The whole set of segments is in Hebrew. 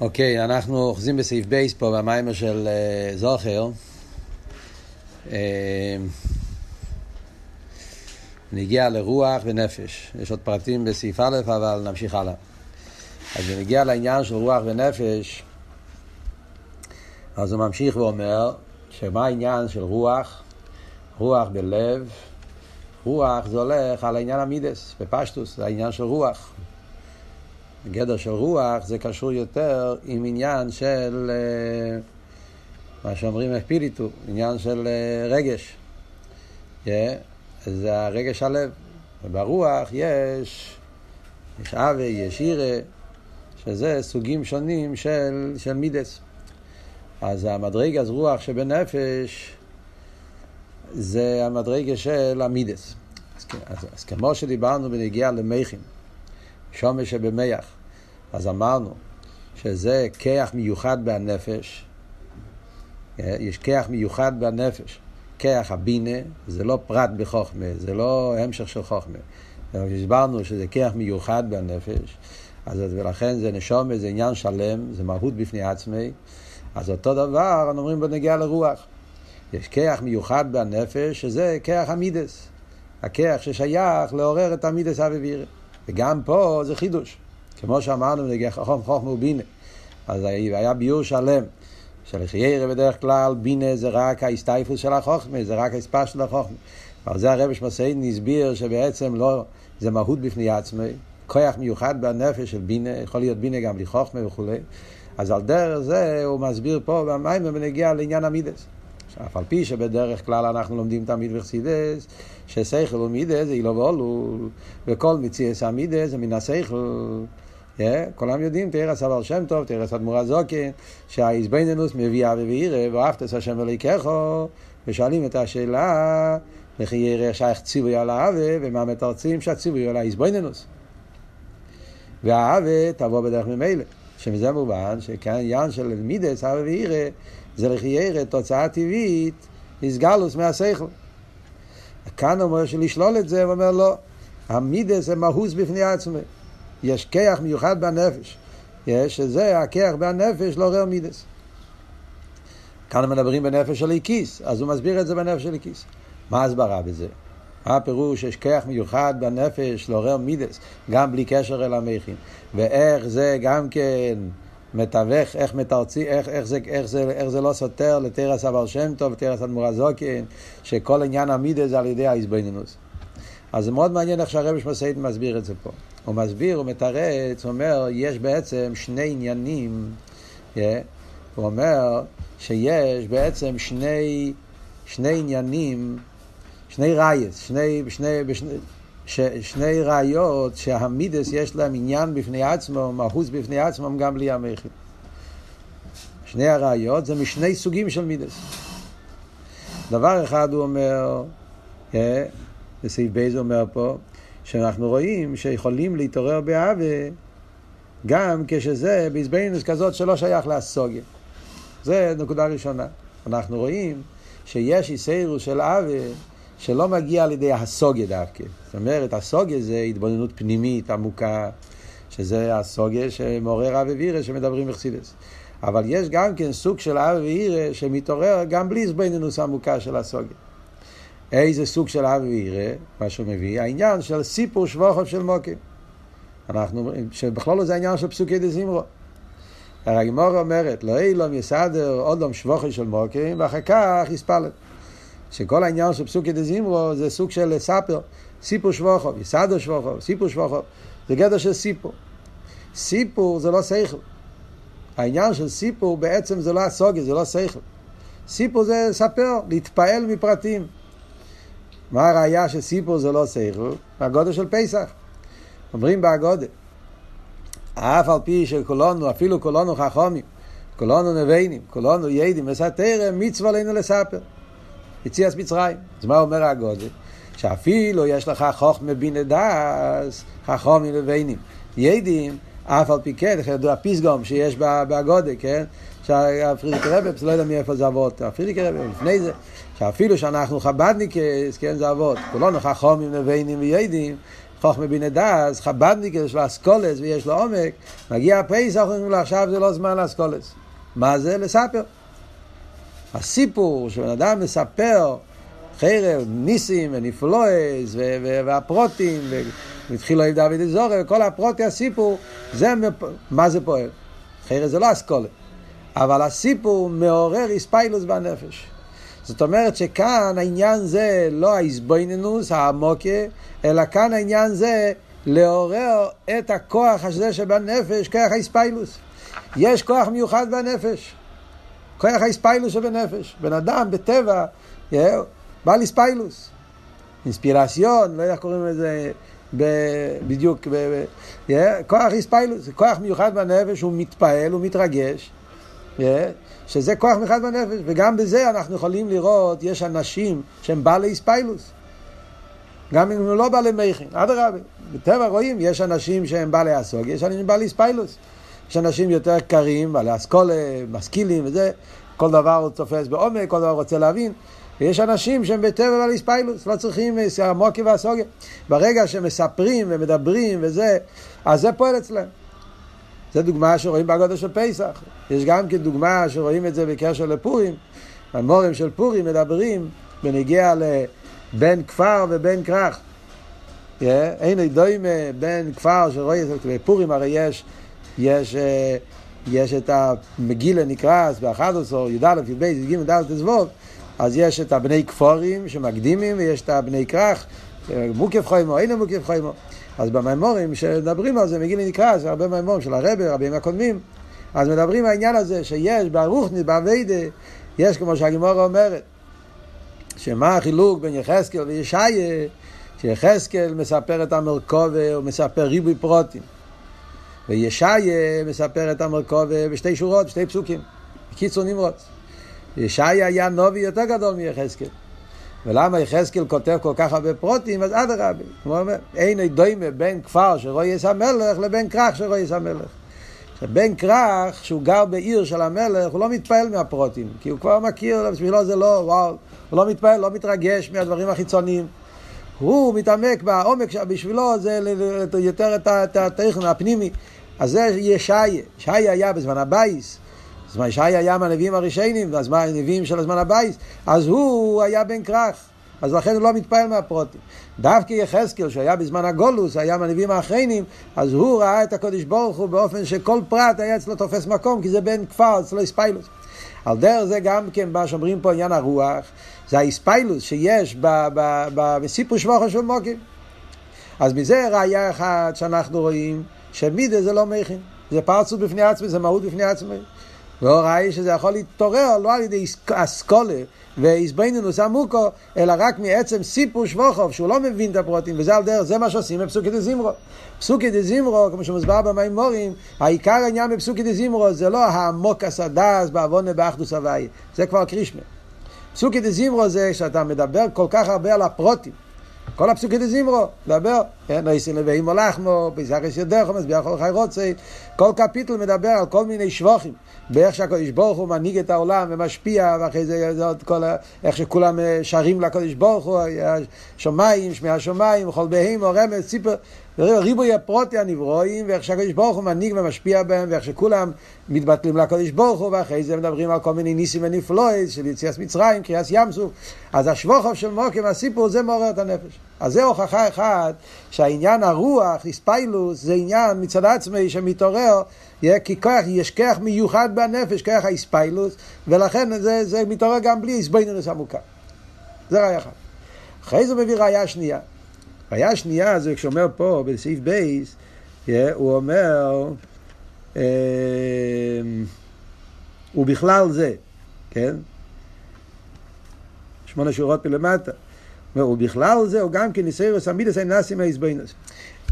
אוקיי, אנחנו אוחזים בסעיף בייס פה במיימר של uh, זוכר. Uh, נגיע לרוח ונפש. יש עוד פרטים בסעיף א', אבל נמשיך הלאה. אז נגיע לעניין של רוח ונפש, אז הוא ממשיך ואומר, שמה העניין של רוח? רוח בלב, רוח זה הולך על העניין המידס, בפשטוס, זה העניין של רוח. גדר של רוח זה קשור יותר עם עניין של אה, מה שאומרים אפיליטו, עניין של אה, רגש. Yeah, זה הרגש הלב. וברוח יש, יש אבי, יש ירא, שזה סוגים שונים של, של מידס. אז המדרגה אז רוח שבנפש זה המדרגה של המידס. אז, אז, אז כמו שדיברנו בנגיעה למכים, שומש שבמח. אז אמרנו שזה כיח מיוחד בנפש, יש כיח מיוחד בנפש. כיח הבינה זה לא פרט בחוכמה, זה לא המשך של חוכמה. הסברנו שזה כיח מיוחד בנפש, אז ולכן זה נשומה, זה עניין שלם, זה מהות בפני עצמי. אז אותו דבר אנחנו אומרים בנגיעה לרוח. יש כיח מיוחד בנפש, שזה כיח המידס. הכיח ששייך לעורר את המידס אבי וגם פה זה חידוש. כמו שאמרנו בנגיע חכם חוכמה ובינה. אז היה ביור שלם. של חיירה בדרך כלל, בינה זה רק ההסתייפוס של החוכמה, זה רק ההספש של החוכמה. אבל זה הרב שמסעידן הסביר שבעצם לא, זה מהות בפני עצמי, כוח מיוחד בנפש של בינה, יכול להיות בינה גם בלי חוכמה וכולי. אז על דרך זה הוא מסביר פה במים ונגיע לעניין המידס. אף על פי שבדרך כלל אנחנו לומדים תמיד וחסידס, ששכל ומידס זה אילו ואולו, וכל מציאס המידס זה מן השכל. כולם יודעים, תראה סבל שם טוב, תראה סדמור הזוקן, שהאיזבנינוס מביא אבי וירא, ואהבת השם אלוהיכךו, ושואלים את השאלה, לכי ירא שייך ציווי על האבי, ומה מתרצים שהציווי על האיזבנינוס. והאבי תבוא בדרך ממילא. שמזה מובן שכאן עניין של מידס, אבי וירא, זה לכי ירא תוצאה טבעית, איסגלוס מהשכל. כאן אומר שלשלול את זה, הוא אומר לא, המידס זה מהוס בפני עצמי. יש כיח מיוחד בנפש. יש, שזה הכיח בנפש לא רר מידס. כאן מדברים בנפש של איקיס, אז הוא מסביר את זה בנפש של איקיס. מה ההסברה בזה? מה הפירוש שיש כיח מיוחד בנפש לעורר מידס, גם בלי קשר אל המכין. ואיך זה גם כן מתווך, איך מתרצי, איך, איך, זה, איך, זה, איך זה לא סותר לתרס אבר שם טוב, לתרס אדמו"ר הזוקין, שכל עניין המידס זה על ידי האיזבנינוס. אז זה מאוד מעניין איך שהרבי שמסעיד מסביר את זה פה. הוא מסביר, הוא מתרץ, הוא אומר, יש בעצם שני עניינים, yeah, הוא אומר שיש בעצם שני, שני עניינים, שני רייס, שני, שני, בשני, ש, שני ראיות שהמידס יש להם עניין בפני עצמו, מהוס בפני עצמם גם בלי המכיל. שני הראיות זה משני סוגים של מידס. דבר אחד הוא אומר, בסעיף בייז אומר פה, שאנחנו רואים שיכולים להתעורר באהבה גם כשזה בעזבנינוס כזאת שלא שייך לאסוגיה. זה נקודה ראשונה. אנחנו רואים שיש איסיירוס של אהבה שלא מגיע על ידי הסוגיה דווקא. זאת אומרת, הסוגיה זה התבוננות פנימית עמוקה, שזה הסוגיה שמעורר אהבה וירא שמדברים בחסידס. אבל יש גם כן סוג של אהבה וירא שמתעורר גם בלי עזבנינוס עמוקה של הסוגיה. איזה סוג של אבי וירא, מה שהוא מביא, העניין של סיפור שבוכו של מוקים. אנחנו, שבכלול לא זה העניין של פסוקי דזימרו. הגימור אומרת, לא אילום יסדר אודום שבוכו של מוקים, ואחר כך יספלת. שכל העניין של פסוקי דזימרו זה סוג של ספר, סיפור שבוכו, יסדר שבוכו, סיפור שבוכו, זה גדר של סיפור. סיפור זה לא שכל. העניין של סיפור בעצם זה לא הסוגיה, זה לא שכל. סיפור זה לספר, להתפעל מפרטים. מה הראייה שסיפור זה לא שכל? הגודל של פסח. אומרים בהגודל. אף על פי שכולנו, אפילו כולנו חכומים, כולנו נביינים, כולנו ידים, וסתרם מצווה עלינו לספר. יציאס מצרים. אז מה אומר הגודל? שאפילו יש לך חוכמה בינה דס, חכומים נביינים. ידים, אף על פי כן, ידוע פסגום שיש בגודל, כן? שהפרידיק רבי, לא יודע מאיפה זה אבות, הפרידיק רבי, לפני זה, שאפילו שאנחנו חבדניקס, כן, זה אבות, כולנו חכומים, נביינים וידים, חוכמה בינה דס, חבדניק יש לו אסכולס ויש לו עומק, מגיע הפסח, אומרים לו עכשיו זה לא זמן לאסכולס. מה זה? לספר. הסיפור שבן אדם מספר חרב, ניסים ונפלואס והפרוטים והתחילו עם דוד אזורי וכל הפרוטי הסיפור זה מה זה פועל? חרב זה לא אסכולה אבל הסיפור מעורר איספיילוס בנפש. זאת אומרת שכאן העניין זה לא האיזבוינינוס העמוקה אלא כאן העניין זה לעורר את הכוח הזה שבנפש כוח האיספיילוס יש כוח מיוחד בנפש כוח האיספיילוס שבנפש בן אדם בטבע בעל איספיילוס. אינספירציון, לא יודע איך קוראים לזה בדיוק, ב, ב, כוח איספיילוס, זה כוח מיוחד בנפש, הוא מתפעל, הוא מתרגש, שזה כוח מיוחד בנפש, וגם בזה אנחנו יכולים לראות, יש אנשים שהם בעלי איספיילוס. גם אם הם לא בעלי מייכין, אדרבה, בטבע רואים, יש אנשים שהם בעלי אסוג, יש אנשים בעלי איספיילוס. יש אנשים יותר קרים, בעלי אסכולה, משכילים וזה, כל דבר הוא תופס בעומק, כל דבר הוא רוצה להבין. ויש אנשים שהם בטבע ועל איספיילוס, לא צריכים המוקי והסוגיה. ברגע שמספרים ומדברים וזה, אז זה פועל אצלם. זו דוגמה שרואים בגודל של פסח. יש גם כן דוגמה שרואים את זה בקשר לפורים. המורים של פורים מדברים בנגיע לבין כפר ובין כרך. אין דוימה בין כפר שרואים, בפורים הרי יש, יש, אה, יש את המגילה נקרא, ב-11, י"א, י"ב, י"ג, י"ד, תזבוב. אז יש את הבני כפורים שמקדימים, ויש את הבני כרך, מוקף חוימו, אין מוקף חוימו. אז במימורים שמדברים על זה, מגילי נקרא, זה הרבה מימורים של הרבה, רבים הקודמים, אז מדברים העניין הזה שיש ברוחנית, באביידה, יש כמו שהגימורה אומרת, שמה החילוק בין יחזקאל וישעיה, שיחזקאל מספר את המרכובה, הוא מספר ריבוי פרוטים. וישעיה מספר את המרכובה בשתי שורות, בשתי פסוקים. בקיצור נמרוץ. ישעיה היה נובי יותר גדול מיחזקאל. ולמה יחזקאל כותב כל כך הרבה פרוטים, אז אדרבה, כמו אומר, אין דוימה בין כפר שרויס המלך לבין כרך שרויס המלך. בן כרך, שהוא גר בעיר של המלך, הוא לא מתפעל מהפרטים, כי הוא כבר מכיר, בשבילו זה לא, וואו, הוא לא מתפעל, לא מתרגש מהדברים החיצוניים. הוא מתעמק בעומק, בשבילו זה יותר את התוכן הפנימי. אז זה ישעיה, ישעיה היה בזמן הבית. אז ישעיה היה מהנביאים הראשונים, אז מה הנביאים של הזמן הבית? אז הוא היה בן כרך. אז לכן הוא לא מתפעל מהפרטים. דווקא יחזקאל, שהיה בזמן הגלות, היה מהנביאים האחרונים, אז הוא ראה את הקודש ברוך הוא באופן שכל פרט היה אצלו תופס מקום, כי זה בן כפר, אצלו איספיילוס. על דרך זה גם כן, מה שאומרים פה עניין הרוח, זה האיספיילוס שיש בסיפור שבוכו של מוקים. אז מזה ראיה אחת שאנחנו רואים, שמידה זה לא מכין. זה פרצות בפני עצמי, זה מהות בפני עצמי. והוראי שזה יכול להתעורר לא על ידי אסכולה ואיזבנינוס עמוקו, אלא רק מעצם סיפור שבוכוב, שהוא לא מבין את הפרוטים, וזה על דרך, זה מה שעושים בפסוקי דזימרו. פסוקי דזימרו, כמו שמוסבר במימורים, העיקר העניין בפסוקי דזימרו זה לא העמוק הסדס בעוונה באחדוס הוואי, זה כבר קרישמה. פסוקי דזימרו זה שאתה מדבר כל כך הרבה על הפרוטים. כל הפסוקי דזימרו, דבר, כן, לא יסין לבי מולחמו, פיסח יש ידך, מסביח כל חי רוצה, כל קפיטל מדבר על כל מיני שבוכים, באיך שהקדוש ברוך הוא מנהיג את העולם ומשפיע, ואחרי זה, זה עוד כל, איך שכולם אה, שרים לקדוש ברוך הוא, שמיים, שמי השמיים, וכל בהימו, רמז, ציפר, ריבוי הפרוטי הנברואים, ואיך שהקדוש ברוך הוא מנהיג ומשפיע בהם, ואיך שכולם מתבטלים לקדוש ברוך הוא, ואחרי זה מדברים על כל מיני ניסים ונפלואים של יציאת מצרים, קריאס ים סוף. אז השבוכוב של מוקים, הסיפור, זה מעורר את הנפש. אז זה הוכחה אחת, שהעניין הרוח, איספיילוס, זה עניין מצד עצמי שמתעורר, כי כוח, יש כוח מיוחד בנפש, כוח האיספיילוס, ולכן זה, זה מתעורר גם בלי איסבוינוס עמוקה. זה ראיה אחת. אחרי זה מביא ראיה שנייה. ראיה שנייה זה כשאומר פה בסעיף בייס, הוא אומר, אה, ובכלל זה, כן? שמונה שורות מלמטה. ובכלל זה הוא גם כן ניסיוס עמידס אין נאסי מהאיזבנוס.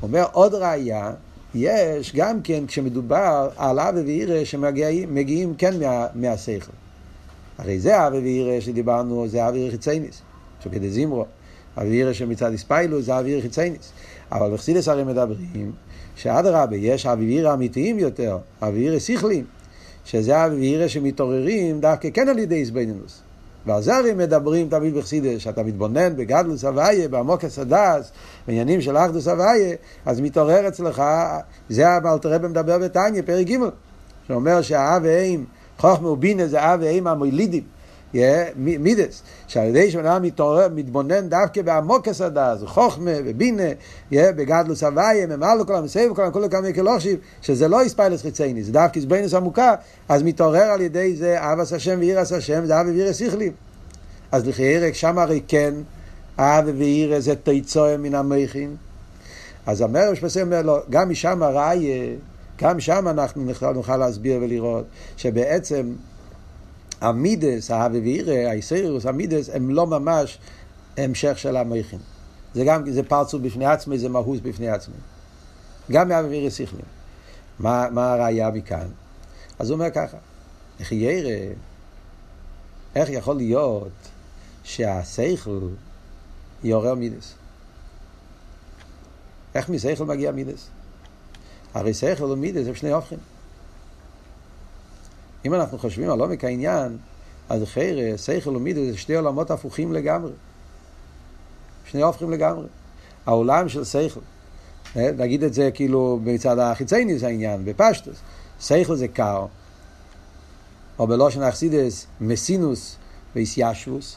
הוא אומר עוד ראיה, יש גם כן כשמדובר על אבי ואירא שמגיעים כן מה, מהשכל. הרי זה אבי ואירא שדיברנו, זה אבי חיצייניס, שכדי זימרו. אוויר שמצד הספיילוס זה אוויר חיצייניס. אבל בחסידס הרי מדברים שאדרבה, יש אוויר אמיתיים יותר, אוויר שכלים, שזה אוויר שמתעוררים דווקא כן על ידי איזבנינוס. ועל זה הרי מדברים תמיד בחסידס, שאתה מתבונן בגדלוס הוויה, בעמוקס הדס, בעניינים של אחדוס הוויה, אז מתעורר אצלך, זה המלטרבה מדבר בתניא, פרק ג', שאומר שהאב ואם, חוכמה ובינה זה אב ואם המולידים. מידס, שעל ידי שבן אדם מתעורר, מתבונן דווקא בעמוקס הדס, חוכמה ובינה, בגדלוס הוויה, ממלא כל המסייב, כל המקום כמה כלוכשיב, שזה לא איספיילס חיצייני, זה דווקא איסבנוס עמוקה, אז מתעורר על ידי זה אבס השם ואירס השם, זה אב ואירס איכלים. אז לכי שם הרי כן, אב ואירס זה תיצואה מן המכין. אז המרש משפסי אומר לו, גם משם הראיה, גם שם אנחנו נוכל להסביר ולראות שבעצם המידס, האבי ואירא, האיסרירוס, המידס, הם לא ממש המשך של המכין. זה גם, זה פרצוף בפני עצמי, זה מהוס בפני עצמי. גם מאבי ואירא שכלים. מה, מה הראייה מכאן? אז הוא אומר ככה, איך ירא, איך יכול להיות שהשכל יעורר מידס? איך משכל מגיע מידס? הרי שכל ומידס הם שני הופכים. אם אנחנו חושבים על עומק העניין, אז חיירה, שכל ומידס זה שתי עולמות הפוכים לגמרי. שני הופכים לגמרי. העולם של שכל, אה, נגיד את זה כאילו מצד החיצייני זה העניין, בפשטוס. שכל זה קר, או בלושן אכסידס, מסינוס ואיסיישבוס.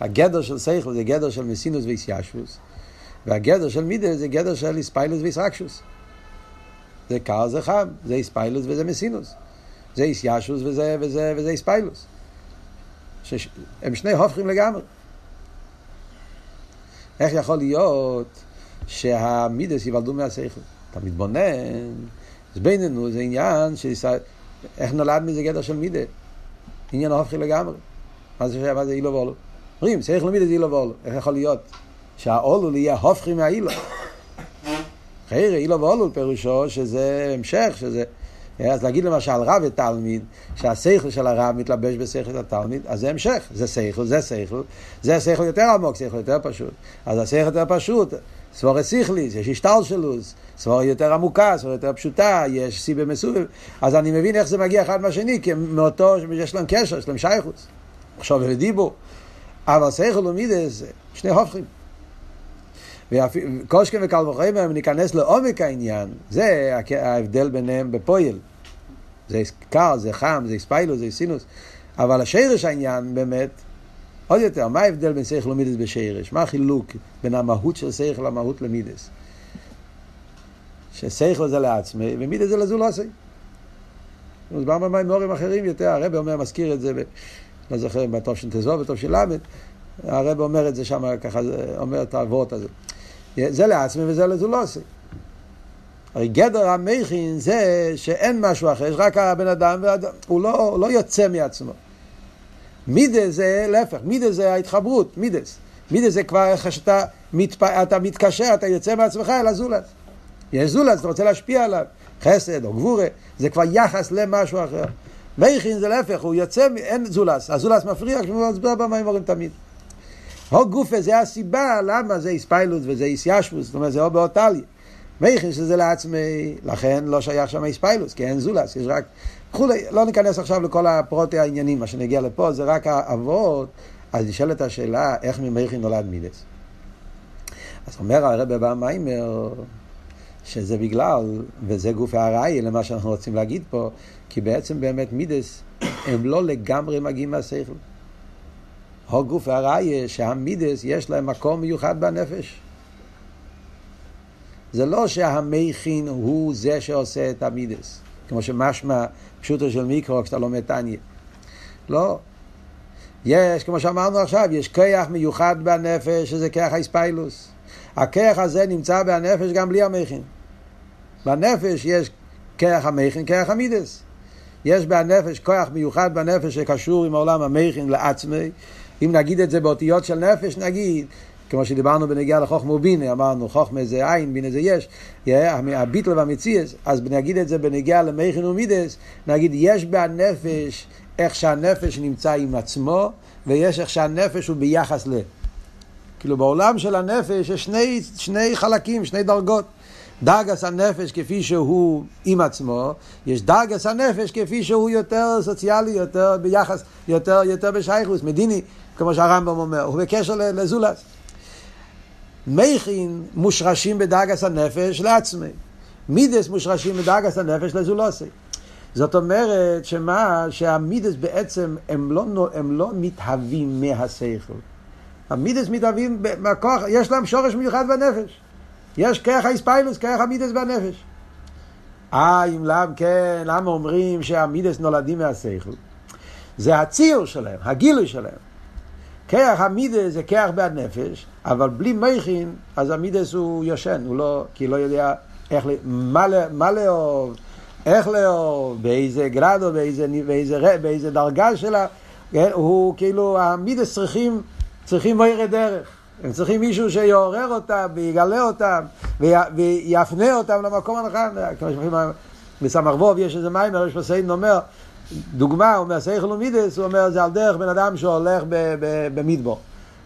הגדר של שכל זה גדר של מסינוס ואיסיישבוס, והגדר של מידס זה גדר של איספיילוס ואיסרקשוס. זה קר, זה חם, זה איספיילוס וזה מסינוס. זה איסיישוס וזה, וזה, וזה איספיילוס. הם שני הופכים לגמרי. איך יכול להיות שהמידס ייוולדו מהשכל? אתה מתבונן, אז בינינו זה עניין ישראל, איך נולד מזה גדר של מידה? עניין הופכי לגמרי. מה זה, מה זה אילו ואולו? אומרים, שכל מידה זה אילו ואולו. איך יכול להיות שהאולו יהיה הופכי מהאילו? חיירי, אילו ואולו פירושו שזה המשך, שזה... אז להגיד למשל רב ותלמיד, שהשכל של הרב מתלבש בשכל התלמיד, אז זה המשך, זה שכל, זה שכל, זה שכל יותר עמוק, שכל יותר פשוט. אז השכל יותר פשוט, סבורת שכליס, יש השתלשלוס, סבורת יותר עמוקה, סבורת יותר פשוטה, יש סיבה מסובב. אז אני מבין איך זה מגיע אחד מהשני, כי מאותו, יש להם קשר, יש להם שייכות. עכשיו ודיבור. אבל שכל ומידות, שני הופכים. וכל שכן וקל וחומר, אם ניכנס לעומק העניין, זה ההבדל ביניהם בפועל. זה קר, זה חם, זה התפעלות, זה סינוס. אבל השורש העניין באמת, עוד יותר, מה ההבדל בין שכל למידות בשורש? מה החילוק בין המהות של שכל למהות למידס? ששכל זה לעצמי ומידס זה לזולוסי. מוסבר במימורים אחרים יותר, הרב אומר, מזכיר את זה, ב, לא זוכר, בטוב של תזו, בטוב של למד, הרב אומר את זה שם, ככה, אומר את האבות הזה. זה לעצמי וזה לזולוסי. הרי גדר המכין זה שאין משהו אחר, יש רק הבן אדם, הוא לא, הוא לא יוצא מעצמו. מידס זה להפך, מידס זה ההתחברות, מידס. מידס זה כבר איך שאתה מתפ... אתה מתקשר, אתה יוצא מעצמך אל הזולת. יש זולת, אתה רוצה להשפיע עליו, חסד או גבורה, זה כבר יחס למשהו אחר. מכין זה להפך, הוא יוצא, אין זולס, הזולס מפריע כשהוא מצביע במימורים תמיד. הו גופה זה הסיבה למה זה איספיילוס וזה איסיישבוס, זאת אומרת זה או באותליה. מייכין שזה לעצמי, לכן לא שייך שם איספיילוס, כי אין זולס, יש רק... וכולי, לא ניכנס עכשיו לכל הפרוטי העניינים, מה שנגיע לפה זה רק האבות, אז נשאלת השאלה איך ממייכין נולד מידס. אז אומר הרב במיימר, שזה בגלל, וזה גוף הארעי למה שאנחנו רוצים להגיד פה, כי בעצם באמת מידס הם לא לגמרי מגיעים מהשכל. הגוף והראיה שהמידס יש להם מקום מיוחד בנפש. זה לא שהמכין הוא זה שעושה את המידס, כמו שמשמע פשוטו של מיקרו כשאתה לומד תניא. לא. יש, כמו שאמרנו עכשיו, יש כיח מיוחד בנפש, שזה כיח האספיילוס. הכיח הזה נמצא בנפש גם בלי המכין. בנפש יש כיח המכין, כיח המידס. יש בנפש כוח מיוחד בנפש שקשור עם העולם המכין לעצמי, אם נגיד את זה באותיות של נפש, נגיד, כמו שדיברנו בנגיעה לחוכמה ובינה, אמרנו חוכמה זה עין, בינה זה יש, הביטל והמציאס, אז נגיד את זה בנגיעה למכין ומידס, נגיד יש בנפש איך שהנפש נמצא עם עצמו, ויש איך שהנפש הוא ביחס ל... כאילו בעולם של הנפש יש שני, שני חלקים, שני דרגות. דרגס הנפש כפי שהוא עם עצמו, יש דרגס הנפש כפי שהוא יותר סוציאלי, יותר ביחס, יותר, יותר בשייכוס, מדיני, כמו שהרמב"ם אומר, הוא בקשר לזולס. מייכין מושרשים בדרגס הנפש לעצמי. מידס מושרשים בדרגס הנפש לזולוסי. זאת אומרת שמה, שהמידס בעצם הם לא, הם לא מתהווים מהשכל. המידס מתהווים מהכוח, יש להם שורש מיוחד בנפש. יש כרך האיספיילוס, כרך המידס בנפש. אה, אם למה, כן, למה אומרים שהמידס נולדים מהשכל? זה הציור שלהם, הגילוי שלהם. כרך המידס זה כרך בנפש, אבל בלי מכין, אז המידס הוא יושן, הוא לא, כי לא יודע איך, מה, מה לאהוב, איך לאהוב, באיזה גרדו, באיזה, באיזה, באיזה דרגה שלה, כן? הוא כאילו, המידס צריכים, צריכים מוירי דרך. הם צריכים מישהו שיעורר אותם ויגלה אותם ויפנה אותם למקום הנכון. כמו בסמ"ך ווב יש איזה מים, הראש פסיין אומר, דוגמה, הוא אומר סייכל ומידס, הוא אומר זה על דרך בן אדם שהולך במדבור.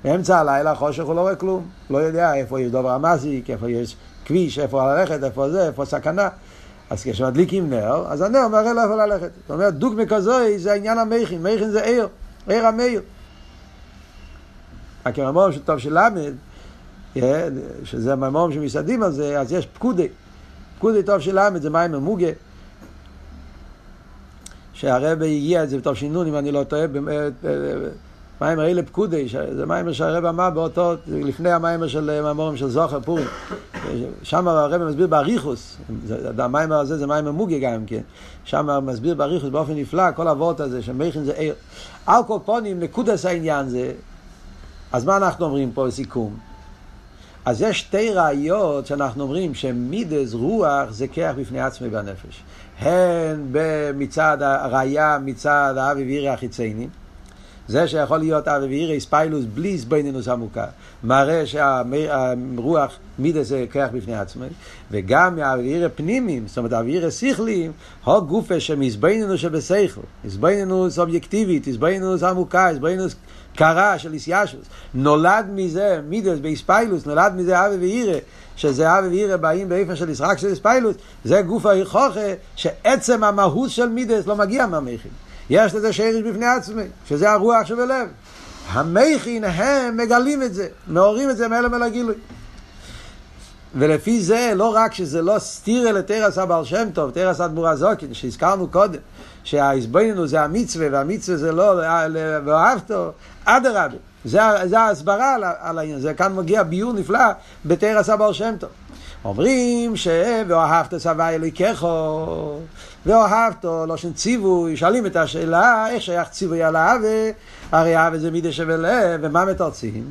באמצע הלילה חושך הוא לא רואה כלום, לא יודע איפה יש דובר המזיק, איפה יש כביש, איפה ללכת, איפה זה, איפה סכנה. אז כשמדליקים נר, אז הנר מראה לו איפה ללכת. זאת אומרת, דוגמא כזו זה העניין המכין, מכין זה עיר, עיר המאיר. רק הממורים של טוב של למד, שזה הממורים שמסעדים על זה, אז יש פקודי. פקודי טוב של למד זה מים ממוגה. שהרבה הגיע את זה בתור שינון, אם אני לא טועה, מיימר אלה פקודי, זה מיימר שהרב אמר באותו, לפני המיימר של המורים של זוכר פורים. שם הרב מסביר באריכוס, המיימר הזה זה מיימר מוגי גם כן, שם מסביר באריכוס באופן נפלא, כל אבות הזה, שמכין זה עיר. על כל פונים, נקודס העניין זה, אז מה אנחנו אומרים פה בסיכום? אז יש שתי ראיות שאנחנו אומרים שמידס רוח זה כיח בפני עצמי בנפש. הן מצד הראייה מצד האבי וירי החיציינים, זה שיכול להיות אבי ואירי ספיילוס בלי סבינינוס עמוקה, מראה שהרוח מידה זה כרך בפני עצמי, וגם מהאבי ואירי פנימיים, זאת אומרת אבי ואירי שכליים, הו גופה שמסבינינוס שבשכל, סבינינוס אובייקטיבית, סבינינוס עמוקה, סבינינוס קרה של איסיאשוס, נולד מזה מידס באספיילוס, נולד מזה אבי ואירי, שזה אבי ואירי באים באיפה של ישחק של אספיילוס, זה גוף ההיכוכה, שעצם המהות של מידס לא מגיע מהמכין. יש לזה שרש בפני עצמי, שזה הרוח שבלב. המכין הם מגלים את זה, מעוררים את זה מאלה אל הגילוי. ולפי זה, לא רק שזה לא סתירה לתרס הבעל שם טוב, תרס אדמו"ר הזוקין, שהזכרנו קודם, שהאיזבננו זה המצווה, והמצווה זה לא ואהבתו, אדרבה. זה, זה ההסברה על, על העניין, זה כאן מגיע ביור נפלא בתרס הבעל שם טוב. אומרים ש... ואהבת סבי אלוהיכךו, ואהבת לא שם ציווי, שואלים את השאלה איך שייך ציווי על האווה, הרי האווה זה מידה שווה לב, ומה מתרצים?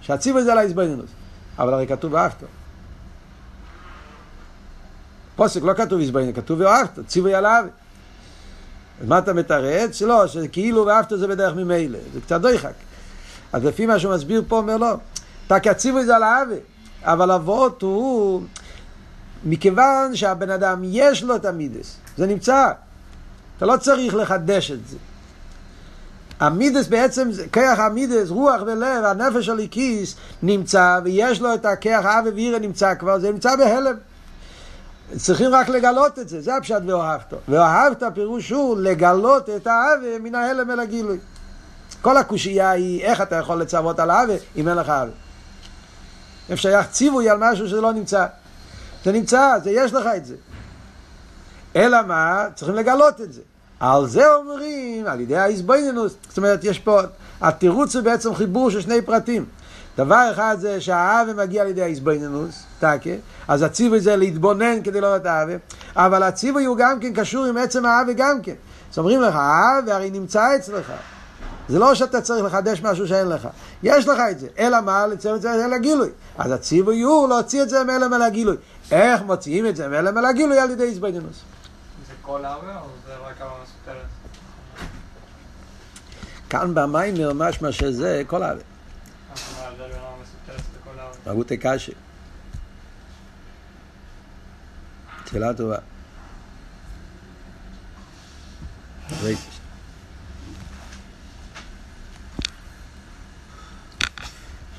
שהציווי זה על ההזבנינוס, אבל הרי כתוב ואהבת. פוסק לא כתוב הזבנינוס, כתוב ואהבת, ציווי על האווה. אז מה אתה מתרץ? שלא, שכאילו ואהבת זה בדרך ממילא, זה קצת דויחק. אז לפי מה שהוא מסביר פה, אומר לא, אתה כציווי זה על האווה. אבל אבות הוא, מכיוון שהבן אדם יש לו את המידס, זה נמצא, אתה לא צריך לחדש את זה. המידס בעצם, כיח המידס, רוח ולב, הנפש של הכיס נמצא, ויש לו את הכיח האב ואירא נמצא כבר, זה נמצא בהלם. צריכים רק לגלות את זה, זה הפשט ואוהבת. ואוהבת פירוש הוא לגלות את האב מן ההלם אל הגילוי. כל הקושייה היא איך אתה יכול לצוות על האב אם אין לך האב. איפה שייך ציווי על משהו שזה לא נמצא. זה נמצא, זה יש לך את זה. אלא מה? צריכים לגלות את זה. על זה אומרים, על ידי האיזבנינוס, זאת אומרת, יש פה, התירוץ הוא בעצם חיבור של שני פרטים. דבר אחד זה שהאהבה מגיע על ידי האיזבנינוס, טקה, אז הציווי זה להתבונן כדי לראות את האהבה, אבל הציווי הוא גם כן קשור עם עצם האהבה גם כן. אז אומרים לך, האהבה הרי נמצא אצלך. זה לא שאתה צריך לחדש משהו שאין לך. יש לך את זה. אלא מה? את זה אל הגילוי. אז הציווי הוא להוציא את זה מאלם אל הגילוי. איך מוציאים את זה מאלם אל הגילוי? על ידי איזבנינוס. זה כל הרבה או זה רק המסותרת? כאן במיימר משמע שזה כל הרבה. מהותי קשה. שאלה טובה.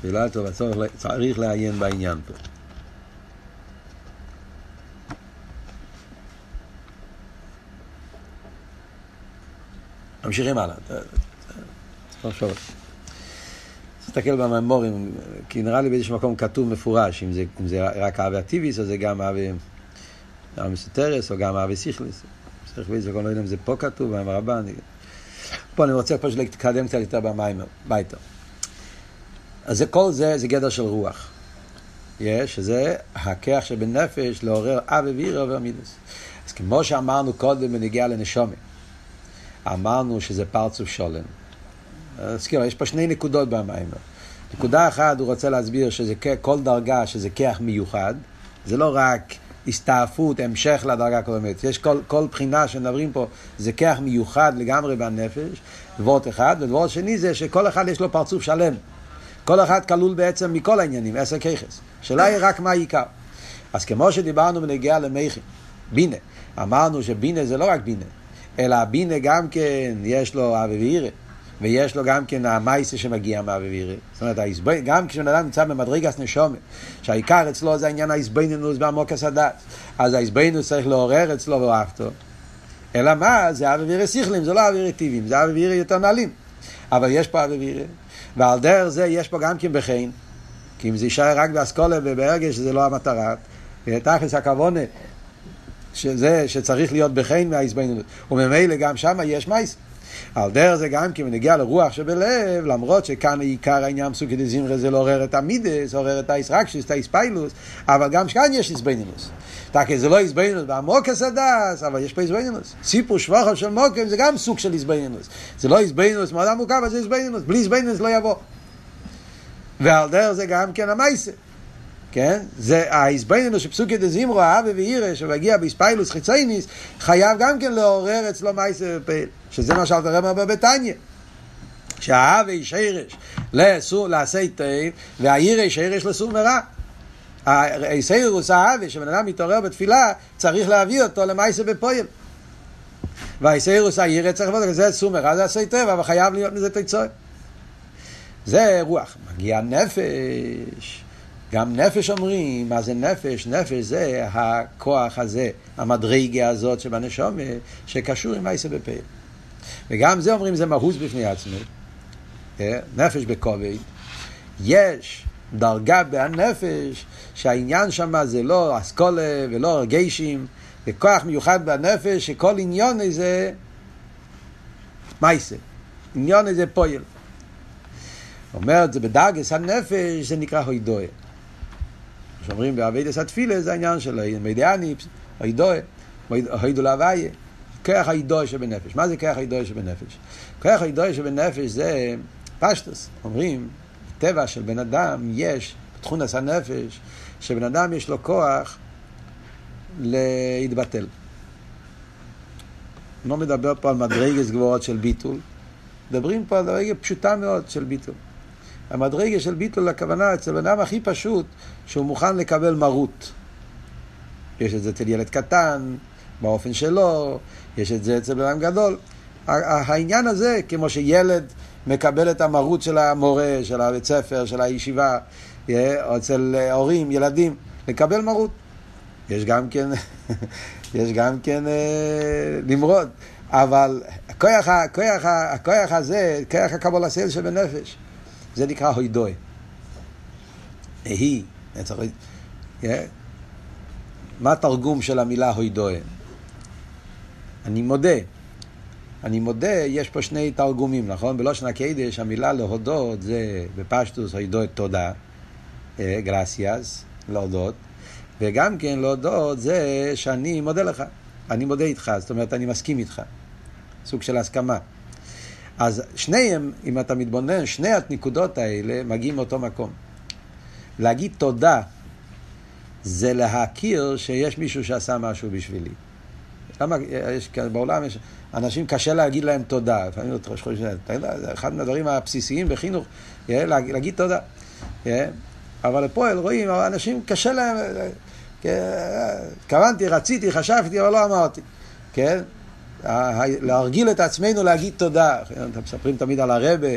שאלה טובה, צריך, צריך לעיין בעניין פה. ממשיכים הלאה. צריך לחשוב תסתכל בממורים, כי נראה לי באיזשהו מקום כתוב מפורש, אם זה, אם זה רק אבי הטיביס או זה גם אבי מסוטרס או גם אבי סיכליס. סיכליס, וכל מיני, אם זה פה כתוב, במאמר הבא. אני... פה אני רוצה פשוט להתקדם קצת יותר במים, ביתה. אז זה, כל זה, זה גדר של רוח. יש, שזה הכח שבנפש לעורר אבי ואירא עובר מידס. אז כמו שאמרנו קודם בנגיעה לנשומת, אמרנו שזה פרצוף שולם. אז כאילו, יש פה שני נקודות במים. נקודה אחת, הוא רוצה להסביר שזה כל דרגה, שזה כח מיוחד. זה לא רק הסתעפות, המשך לדרגה הקודמת. יש כל, כל בחינה שמדברים פה, זה כח מיוחד לגמרי בנפש, דבort אחד, ודבort שני זה שכל אחד יש לו פרצוף שלם. כל אחד כלול בעצם מכל העניינים, עשר ככס. השאלה היא רק מה העיקר. אז כמו שדיברנו בנגיעה למכין, בינה, אמרנו שבינה זה לא רק בינה, אלא הבינה גם כן, יש לו אבי ואירא, ויש לו גם כן המייסה שמגיע ואירא. זאת אומרת, גם כשבן אדם נמצא במדרגס נשומת, שהעיקר אצלו זה העניין האיזבנינוס בעמוק הדת, אז האיזבנינוס צריך לעורר אצלו ואהבתו. אלא מה? זה אבי ואירא שכלים, זה לא אבי ואירא טיביים, זה אבי ואירא יותר נעלים. אבל יש פה אבי ואירא. ועל דרך זה יש פה גם כן בחן, כי אם זה יישאר רק באסכולה ובהרגש זה לא המטרה, תכלס הכוונה שזה שצריך להיות בחן מהעזבנות, וממילא גם שם יש מייס. על דרך זה גם כי מנגיע לרוח שבלב, למרות שכאן עיקר העניין פסוקי דזמרה זה לעורר את המידס, לעורר את האיסרקשיס, את האיספיילוס, אבל גם כאן יש איסבנינוס. תקי זה לא איסבנינוס בעמוקס הדס, אבל יש פה איסבנינוס. סיפור שבוכו של מוקם זה גם סוג של איסבנינוס. זה לא איסבנינוס מאוד עמוקה, אבל זה איסבנינוס. בלי איסבנינוס לא יבוא. ועל דרך זה גם כן המייסה. כן? זה ההסבנינוס שפסוקי דזימרו, האבה ואירא, שמגיע באספיילוס חיצייניס, חייב גם כן לעורר אצלו מייסה ופעיל. שזה מה שאלת הרב אומר בתניא. שהאבה ישרש לעשי טוב, והאירא ישרש לסור מרע. האיסיירוס האבה, שבן אדם מתעורר בתפילה, צריך להביא אותו למייסה בפועל. והאיסיירוס האירא צריך לבוא, זה סור מרע, זה עשי טוב, אבל חייב להיות מזה תצוע. זה רוח. מגיע נפש. גם נפש אומרים, מה זה נפש? נפש זה הכוח הזה, המדרגה הזאת שבנשומה, שקשור עם מייסה בפעל. וגם זה אומרים, זה מהוס בפני עצמו. אה? נפש בכובד. יש דרגה בנפש, שהעניין שם זה לא אסכולה ולא רגשים, וכוח מיוחד בנפש, שכל עניון זה מייסה. עניון זה פועל. אומר את זה בדרגס הנפש, זה נקרא הוידואה. שאומרים באביידס התפילה זה העניין של מידיאני, הידועה, הידו להוויה, כוח הידועה שבנפש. מה זה כוח הידועה שבנפש? כוח הידועה שבנפש זה פשטוס. אומרים, טבע של בן אדם יש, בתכונס הנפש, שבן אדם יש לו כוח להתבטל. לא מדבר פה על מדרגס גבוהות של ביטול, מדברים פה על מדרגה פשוטה מאוד של ביטול. המדרגה של ביטול, הכוונה אצל בן אדם הכי פשוט, שהוא מוכן לקבל מרות. יש את זה אצל ילד קטן, באופן שלו, יש את זה אצל בן אדם גדול. העניין הזה, כמו שילד מקבל את המרות של המורה, של הבית ספר, של הישיבה, או אצל הורים, ילדים, לקבל מרות. יש גם כן, יש גם כן אה, למרוד, אבל הכוח, הכוח, הכוח הזה, כוח הקבול הסייל שבנפש. זה נקרא הוידוי. היא, מה התרגום של המילה הוידוי? אני מודה. אני מודה, יש פה שני תרגומים, נכון? בלושן הקיידש המילה להודות זה בפשטוס הוידוי תודה, אה, גרסיאס, להודות, וגם כן להודות זה שאני מודה לך, אני מודה איתך, זאת אומרת אני מסכים איתך, סוג של הסכמה. אז שניהם, אם אתה מתבונן, שני הנקודות האלה מגיעים מאותו מקום. להגיד תודה זה להכיר שיש מישהו שעשה משהו בשבילי. למה יש, בעולם יש, אנשים קשה להגיד להם תודה. לפעמים אתה חושב, יודע, זה אחד מהדברים הבסיסיים בחינוך, להגיד תודה. אבל פה רואים, אנשים קשה להם, התכוונתי, רציתי, חשבתי, אבל לא אמרתי. כן? להרגיל את עצמנו להגיד תודה. אתם מספרים תמיד על הרבה,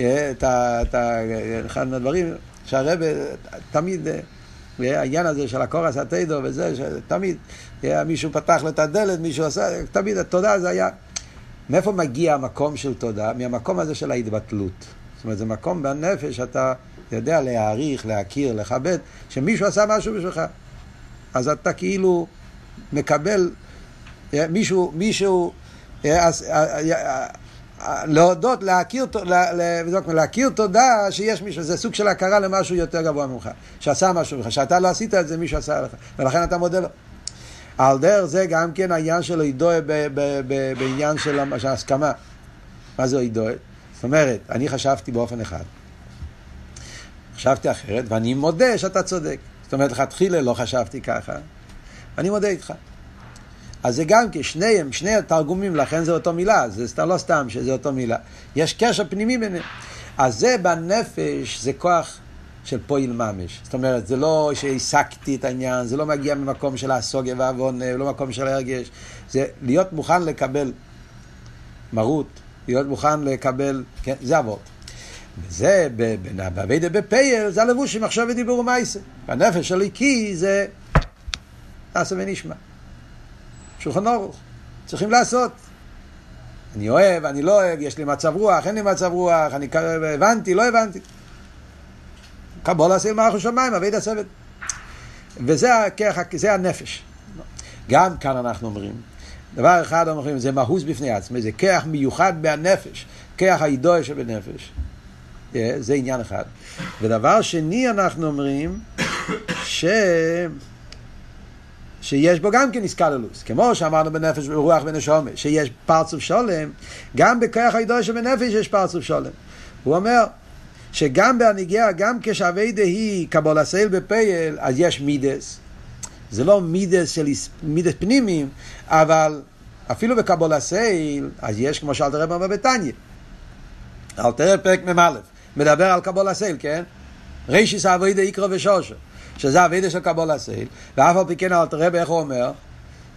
אה, את אחד מהדברים שהרבה תמיד, אה, העניין הזה של הקורס הטיידו וזה, שתמיד מישהו פתח לו את הדלת, מישהו עשה, תמיד התודה זה היה. מאיפה מגיע המקום של תודה? מהמקום הזה של ההתבטלות. זאת אומרת, זה מקום בנפש שאתה יודע להעריך, להכיר, לכבד, שמישהו עשה משהו בשבילך. אז אתה כאילו מקבל, אה, מישהו, מישהו, אה, להודות, להכיר, להכיר תודה שיש מישהו, זה סוג של הכרה למשהו יותר גבוה ממך, שעשה משהו ממך, שאתה לא עשית את זה, מישהו עשה לך, ולכן אתה מודה לו. על דרך זה גם כן העניין של אידוי בעניין של ההסכמה. מה זה אידוי? זאת אומרת, אני חשבתי באופן אחד, חשבתי אחרת, ואני מודה שאתה צודק. זאת אומרת, לכתחילה לא חשבתי ככה, אני מודה איתך. אז זה גם כן, שניהם, שני התרגומים, לכן זה אותו מילה, זה לא סתם שזה אותו מילה. יש קשר פנימי ביניהם. אז זה בנפש, זה כוח של פועל ממש. זאת אומרת, זה לא שהעסקתי את העניין, זה לא מגיע ממקום של הסוגיה והעוון, לא מקום של הרגש. זה להיות מוכן לקבל מרות, להיות מוכן לקבל, כן, זה אבות. וזה, באביידה בפייל, זה הלבוש עם מחשב ודיבור ומעשה. בנפש של איקי זה נעשה ונשמע. שולחן אורוך. צריכים לעשות. אני אוהב, אני לא אוהב, יש לי מצב רוח, אין לי מצב רוח, אני הבנתי, לא הבנתי. קבול עשה מערכו שמיים, אבי דסבת. וזה הכרך, זה הנפש. גם כאן אנחנו אומרים, דבר אחד אומרים, זה מהוס בפני עצמו, זה כרך מיוחד בהנפש, כרך הידוע שבנפש. זה עניין אחד. ודבר שני אנחנו אומרים, ש... שיש בו גם כן איסקללוס, כמו שאמרנו בנפש ורוח ונשומה, שיש פרצוף שולם, גם בכוח הידוע שבנפש יש פרצוף שולם. הוא אומר, שגם בהנהיגיה, גם כשאביידה היא קבול סייל בפייל, אז יש מידס. זה לא מידס של מידס פנימיים, אבל אפילו בקבול סייל, אז יש כמו שאלתר רב אומר בתניא. אלתר פרק מ"א, מדבר על קבול סייל, כן? רישיס אביידה יקרו ושושו. שזה אביידה של קבול סייל, ואף על פי כן אלתר רב, איך הוא אומר?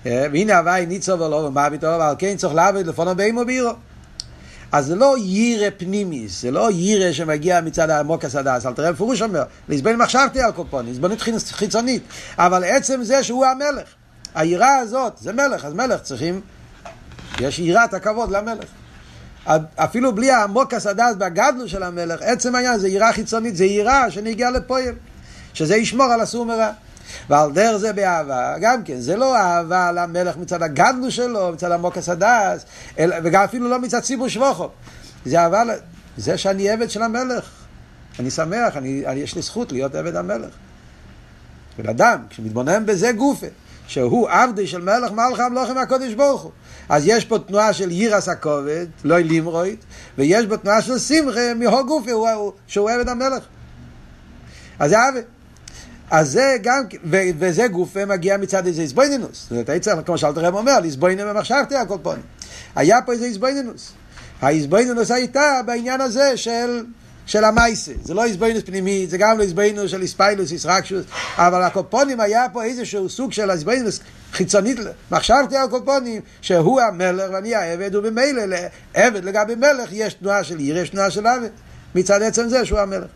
אה, והנה הווי ניצוב ולא ומה ביתו, ועל כן צריך לעבוד לפונו בימו בירו. אז זה לא יירה פנימיס, זה לא יירה שמגיע מצד העמוק הסדס, אל תראה בפירוש אומר, לסבן מחשבתי על קופוני, לסבנות חיצונית, אבל עצם זה שהוא המלך, היראה הזאת, זה מלך, אז מלך צריכים, יש יראת הכבוד למלך. אפילו בלי העמוק הסדס והגדלו של המלך, עצם העניין זה יראה חיצונית, זה יראה שנגיע לפועל, שזה ישמור על הסור מרע. ועל דרך זה באהבה, גם כן, זה לא אהבה למלך מצד הגדלו שלו, מצד עמוק הסדס, וגם אפילו לא מצד ציבור שבוכו. זה אהבה, זה שאני עבד של המלך. אני שמח, אני, אני, יש לי זכות להיות עבד המלך. בן אדם, כשמתבונן בזה גופה, שהוא עבדי של מלך מלך המלוכים הקודש ברוך הוא. אז יש פה תנועה של יירס הכובד, לא לימרוית, ויש פה תנועה של שמחה מהו גופה, שהוא עבד המלך. אז זה עבד. אז זה גם, ו, וזה גוף מגיע מצד איזה איזבוינינוס. זאת אומרת, כמו שאלת הרב אומר, איזבוינינוס במחשבתי על כל פונים. היה פה איזה איזבוינינוס. האיזבוינינוס הייתה בעניין הזה של, של המייסה. זה לא איזבוינינוס פנימי, זה גם לא איזבוינינוס של איספיילוס, איסרקשוס, אבל הקופונים היה פה איזשהו סוג של איזבוינינוס חיצונית, מחשבתי על קופונים, שהוא המלך ואני העבד, ובמילא לעבד לגבי מלך יש תנועה של עיר, יש תנועה של עבד. מצד עצם זה שהוא המלך.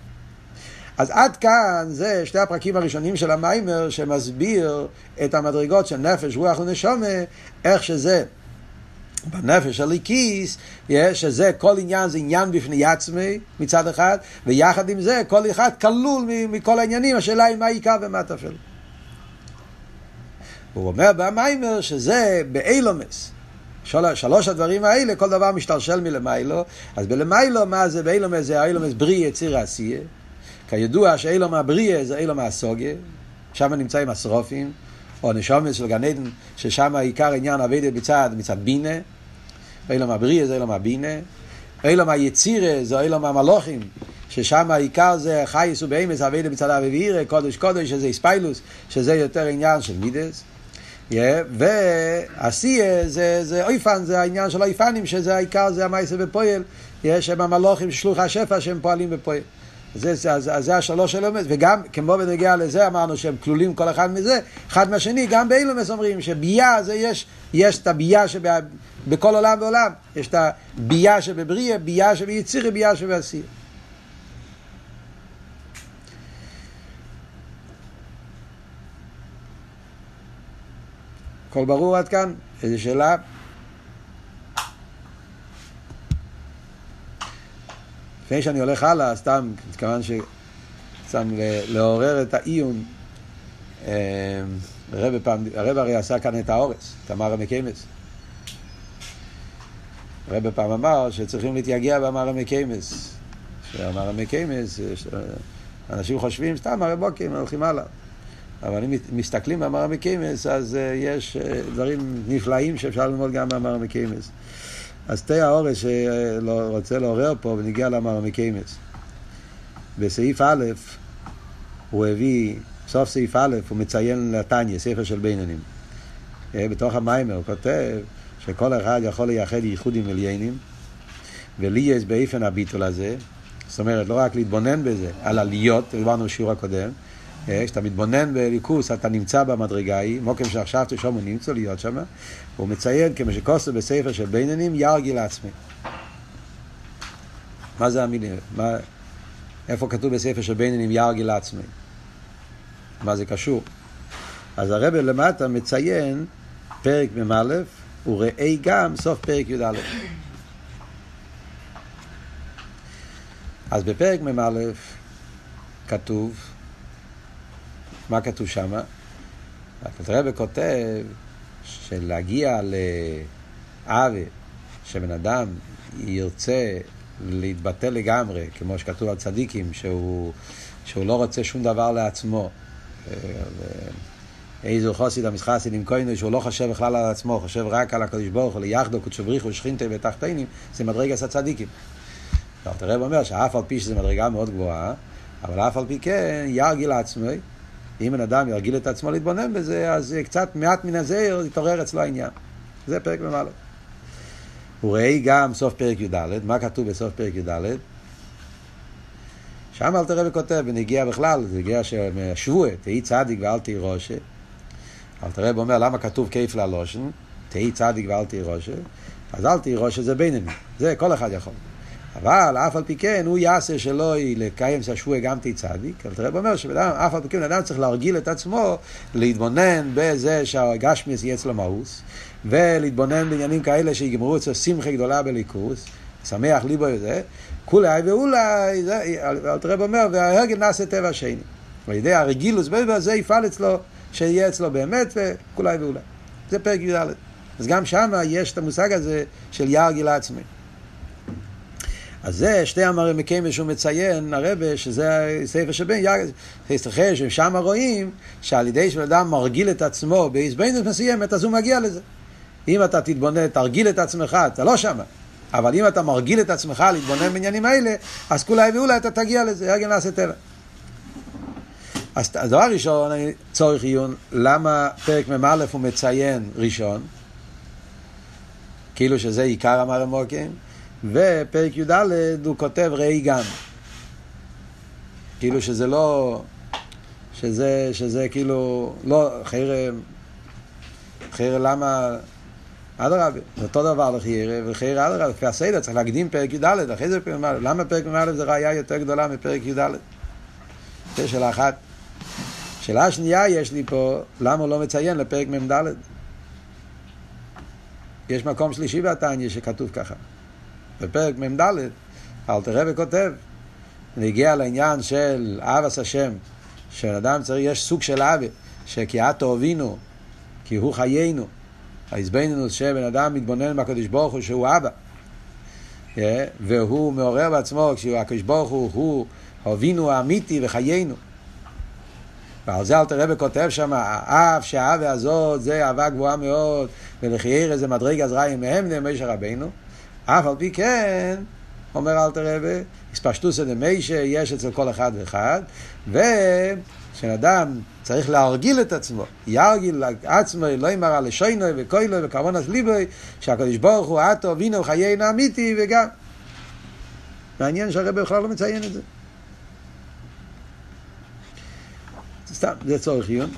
אז עד כאן זה שתי הפרקים הראשונים של המיימר שמסביר את המדרגות של נפש, רוח ונשומה, איך שזה בנפש הליקיס, שזה כל עניין זה עניין בפני עצמי מצד אחד, ויחד עם זה כל אחד כלול מכל העניינים, השאלה היא מה העיקר ומה תפל. הוא אומר במיימר שזה באילומס. של, שלוש הדברים האלה, כל דבר משתלשל מלמיילו, אז בלמיילו מה זה באילומס? זה האילומס בריא יציר עשייה. כידוע שאילו מהבריאה זה אילו מהסוגיה, שם נמצאים השרופים, או נשומץ של גן עדן, ששם עיקר עניין אביידה בצד, מצד בינה, אילו מהבריאה זה אילו מהבינה, אילו מהיצירה זה אילו מהמלוכים, ששם העיקר זה חייס ובאמס, אביידה בצד אבירה, קודש קודש, שזה איספיילוס, שזה יותר עניין של מידס. Yeah, ועשייה זה, זה אויפן, זה העניין של אויפנים, שזה העיקר, זה המייסה בפועל, יש הם המלוכים שלוח השפע שהם פועלים בפועל. זה, זה, זה, זה השלוש אלומס, וגם כמו בנגיע לזה אמרנו שהם כלולים כל אחד מזה, אחד מהשני, גם באילומס אומרים שבייה זה יש, יש את הבייה שבכל עולם ועולם, יש את הבייה שבבריאה, בייה שביצירי, בייה שבעשייה. הכל ברור עד כאן? איזה שאלה? לפני שאני הולך הלאה, סתם, כיוון ש... סתם לעורר את העיון, אה, הרב פעם, הרב הרי עשה כאן את האורס, את המרא מקיימס. הרב פעם אמר שצריכים להתייגע במרא מקיימס. שהמרא מקיימס, אנשים חושבים סתם הרי בוקים, הולכים הלאה. אבל אם מסתכלים במרא מקיימס, אז uh, יש uh, דברים נפלאים שאפשר ללמוד גם במרא מקיימס. אז תה האורס שרוצה לעורר פה ונגיע למרא מקיימס. בסעיף א', הוא הביא, סוף סעיף א', הוא מציין לתניא, ספר של בינונים. אה, בתוך המיימר הוא כותב שכל אחד יכול לייחד ייחודים עליינים, ולי יש באיפן הביטול הזה, זאת אומרת, לא רק להתבונן בזה, על עליות, דיברנו בשיעור הקודם, כשאתה מתבונן בליכוס, אתה נמצא במדרגה ההיא, מוקם שעכשיו תשום הוא נמצא להיות שם, הוא מציין כמו שכוסו בספר של בינונים, ירגיל עצמי. מה זה המילים? מה, איפה כתוב בספר של בינונים ירגיל עצמי? מה זה קשור? אז הרב למטה מציין פרק מ"א, וראה גם סוף פרק י"א. אז בפרק מ"א כתוב, מה כתוב שם? הרב כותב שלהגיע לעוול, שבן אדם ירצה להתבטא לגמרי, כמו שכתוב על צדיקים, שהוא, שהוא לא רוצה שום דבר לעצמו. איזו חוסיד המשחסיד עם כהנו שהוא לא חושב בכלל על עצמו, חושב רק על הקדוש ברוך הוא, ליחדו קודשו בריחו שכינתה ותחתינים, זה מדרגת הצדיקים. הרב אומר שאף על פי שזו מדרגה מאוד גבוהה, אבל אף על פי כן ירגיל עצמי, אם בן אדם ירגיל את עצמו להתבונן בזה, אז קצת מעט מן הזעיר יתעורר אצלו העניין. זה פרק מ"א. וראה גם סוף פרק י"ד, מה כתוב בסוף פרק י"ד? שם אל תראה וכותב, ונגיע בכלל, זה הגיע שבועה, תהי צדיק ואל תהי רושה. אל תראה ואומר, למה כתוב כיף ללושן? תהי צדיק ואל תהי רושה. אז אל תהי רושה זה בינני, זה כל אחד יכול. אבל אף על פי כן הוא יעשה שלא לקיים שהשבוע גם תהי צדיק. אבל תראה אומר שאף על פי כן אדם צריך להרגיל את עצמו להתבונן בזה שהגשמיס יהיה אצלו מאוס, ולהתבונן בעניינים כאלה שיגמרו אצלו שמחה גדולה בליכוס, שמח ליבו וזה, כולי ואולי, אל תראה אומר, וההרגל נעשה טבע שני. ועל ידי הרגילוס בזה יפעל אצלו, שיהיה אצלו באמת, וכולי ואולי. זה פרק י"ד. אז גם שם יש את המושג הזה של יער גילה עצמי. אז זה שתי המראה מקיימס שהוא מציין, הרבה, שזה ספר שבין, ספר ששם רואים שעל ידי שבן אדם מרגיל את עצמו בעזבנות מסוימת, אז הוא מגיע לזה. אם אתה תתבונן, תרגיל את עצמך, אתה לא שמה. אבל אם אתה מרגיל את עצמך להתבונן בעניינים האלה, אז כולי ואולי אתה תגיע לזה, הרגל נעשה טבע. אז הדבר הראשון, אני צורך עיון, למה פרק מ"א הוא מציין ראשון? כאילו שזה עיקר המרמוקים, ופרק י"ד הוא כותב ראי גם. כאילו שזה לא, שזה, שזה כאילו, לא, חיירה, חיירה למה, אדרבה, זה אותו דבר לחיירה, וחיירה אדרבה, לפי הסדר צריך להקדים פרק י"ד, אחרי זה פרק מ"א, למה פרק מ"א זה ראייה יותר גדולה מפרק י"ד? זה שאלה אחת. שאלה שנייה יש לי פה, למה הוא לא מציין לפרק מ"ד? יש מקום שלישי בתניא שכתוב ככה. בפרק מ"ד, אלתר רבי כותב, נגיע לעניין של אבס השם, שאדם צריך, יש סוג של אבי, שכי את אוהבינו, כי הוא חיינו. ההזבנינוס שבן אדם מתבונן בקדוש ברוך הוא שהוא אבא. Yeah, והוא מעורר בעצמו, כשהקדוש ברוך הוא, הוא אוהבינו האמיתי וחיינו. ועל זה אלתר רבי כותב שם, אף שהאהבה הזאת זה אהבה גבוהה מאוד, ולחייר איזה מדרגה זרעים מהם למשה רבינו, אף על פי כן, אומר אלתר רבי, הספשטוסא דמיישה יש אצל כל אחד ואחד, ושאדם צריך להרגיל את עצמו, ירגיל עצמו, לא ימר על לשוינו וכוילו וכוונס ליבוי, שהקדוש ברוך הוא עטו וינו חיינו אמיתי וגם. מעניין שהרבי בכלל לא מציין את זה. סתם, זה צורך עיון.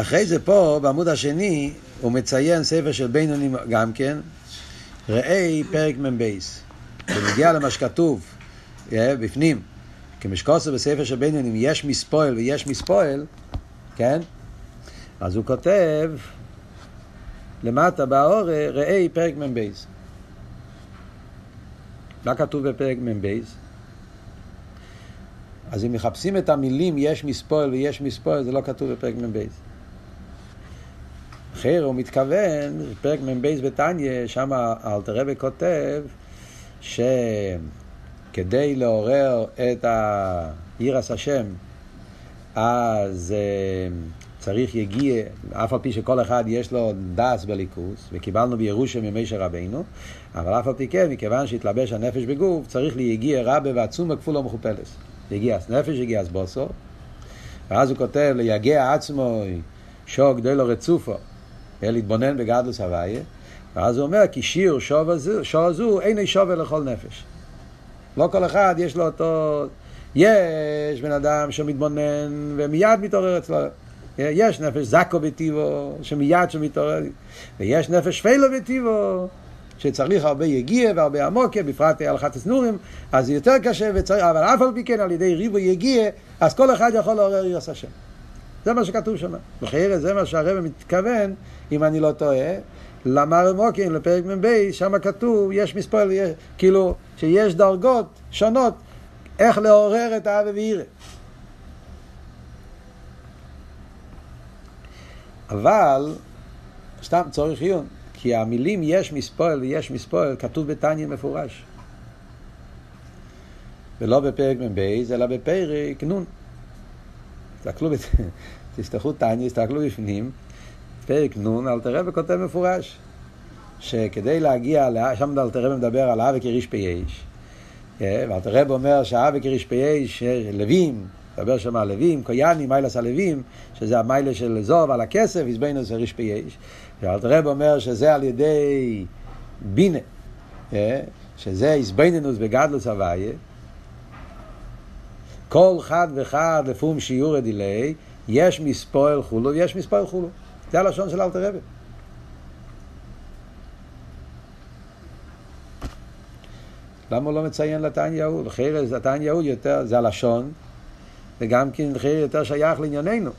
אחרי זה פה, בעמוד השני, הוא מציין ספר של בינונים גם כן, ראי פרק מ"ב. בנגיע למה שכתוב בפנים, כמשקוסו בספר של בינונים יש מספועל ויש מספועל, כן? אז הוא כותב למטה באור, ראה פרק מ"ב. מה כתוב בפרק מ"ב? אז אם מחפשים את המילים יש מספול ויש מספול, זה לא כתוב בפרק מ"ב. אחר הוא מתכוון, פרק מ"ב בתניא, שם אלתר רבי כותב שכדי לעורר את הירס השם, אז אה, צריך יגיע, אף על פי שכל אחד יש לו דס בליכוס, וקיבלנו בירושם ממשה רבינו, אבל אף על פי כן, מכיוון שהתלבש הנפש בגוף, צריך ליגיע רבה ועצום וכפול ומכופלס. יגיע נפש, יגיע בוסו, ואז הוא כותב ליגע עצמו שור גדול לו רצופו, להתבונן בגדלוס הוויה, ואז הוא אומר, כי שיר שור הזו, שור הזו אין שווה לכל נפש. לא כל אחד יש לו אותו... יש בן אדם שמתבונן ומיד מתעורר אצלו. יש נפש זקו בטיבו, שמיד שמתעורר, ויש נפש פלו בטיבו, שצריך הרבה יגיע והרבה עמוקה, בפרט הלכת הסנורים, אז זה יותר קשה, וצריך, אבל אף על פי כן על ידי ריבו יגיע, אז כל אחד יכול לעורר ירס השם. זה מה שכתוב שם. בחייר זה מה שהרבא מתכוון, אם אני לא טועה, למר מוקין, לפרק מ"ב, שם כתוב, יש מספר, כאילו, שיש דרגות שונות, איך לעורר את האווה ואירא. אבל, סתם צורך עיון, כי המילים יש מספול ויש מספול כתוב בתניא מפורש. ולא בפרק מ"ב, אלא בפרק נ'. תסתכלו, תסתכלו תניא, תסתכלו בפנים, פרק נ', אל תראה וכותב מפורש. שכדי להגיע, שם אל תראה מדבר על אבי כריש פייש. אה, ואל תראה אומר שאבי כריש פייש, לווים, מדבר שם על לווים, קויאנים, מיילס הלווים, שזה המיילה של זוב על הכסף, הזבנו זה ריש פייש. ואלתר רב אומר שזה על ידי בינה, אה, שזה הזבנינוס בגדלוס הוויה, כל חד וחד לפום שיעור הדילי, יש מספועל חולו ויש מספועל חולו. זה הלשון של אלתר רבי. למה הוא לא מציין לתניא ההוא? לחיר לתניא ההוא יותר, זה הלשון, וגם כן לחיר יותר שייך לענייננו.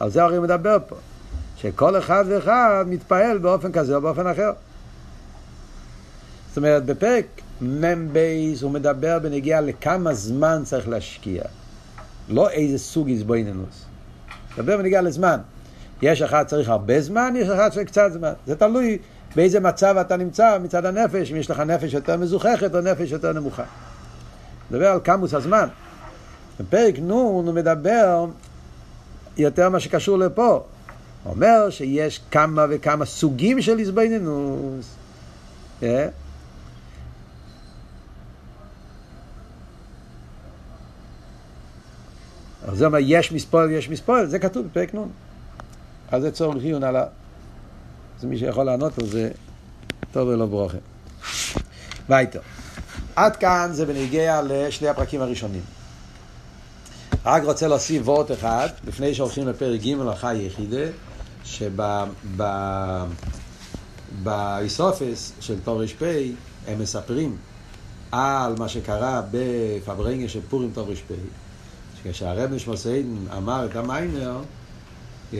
על זה הרי מדבר פה. שכל אחד ואחד מתפעל באופן כזה או באופן אחר. זאת אומרת, בפרק מ"ב הוא מדבר בנגיעה לכמה זמן צריך להשקיע. לא איזה סוג איזבויננוס. מדבר בנגיעה לזמן. יש אחד צריך הרבה זמן, יש אחד צריך קצת זמן. זה תלוי באיזה מצב אתה נמצא מצד הנפש, אם יש לך נפש יותר מזוככת או נפש יותר נמוכה. מדבר על כמוס הזמן. בפרק נ' הוא מדבר יותר מה שקשור לפה. אומר שיש כמה וכמה סוגים של איזבנינוס. Yeah. אז זה אומר, יש מספול, יש מספול, זה כתוב בפרק נ'. אז זה צורך עיון על ה... זה מי שיכול לענות על זה, טוב ולא ברוכה. וייטו. עד כאן זה בנגיע לשני הפרקים הראשונים. רק רוצה להוסיף וורט אחד, לפני שהולכים לפרק ג' הלכה יחידה, שבאיסופס של תורש פ' הם מספרים על מה שקרה בפברנגה של פורים תורש פ', שכשהרב נשמוסיין אמר את המיימר, yeah,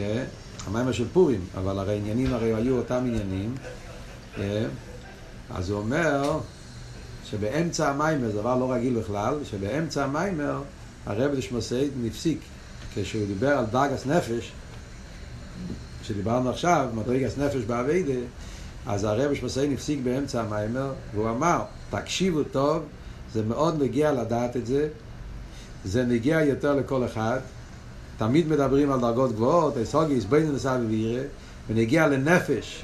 המיימר של פורים, אבל הרי העניינים הרי היו אותם עניינים, yeah, אז הוא אומר שבאמצע המיימר, זה דבר לא רגיל בכלל, שבאמצע המיימר הרב נשמוסיין נפסיק, כשהוא דיבר על דרגס נפש, שדיברנו עכשיו, מדרגס נפש באביידה, אז הרב שמסיין הפסיק באמצע המיימר, והוא אמר, תקשיבו טוב, זה מאוד מגיע לדעת את זה, זה מגיע יותר לכל אחד, תמיד מדברים על דרגות גבוהות, אסוגיס, בין נסע ווירא, ונגיע לנפש,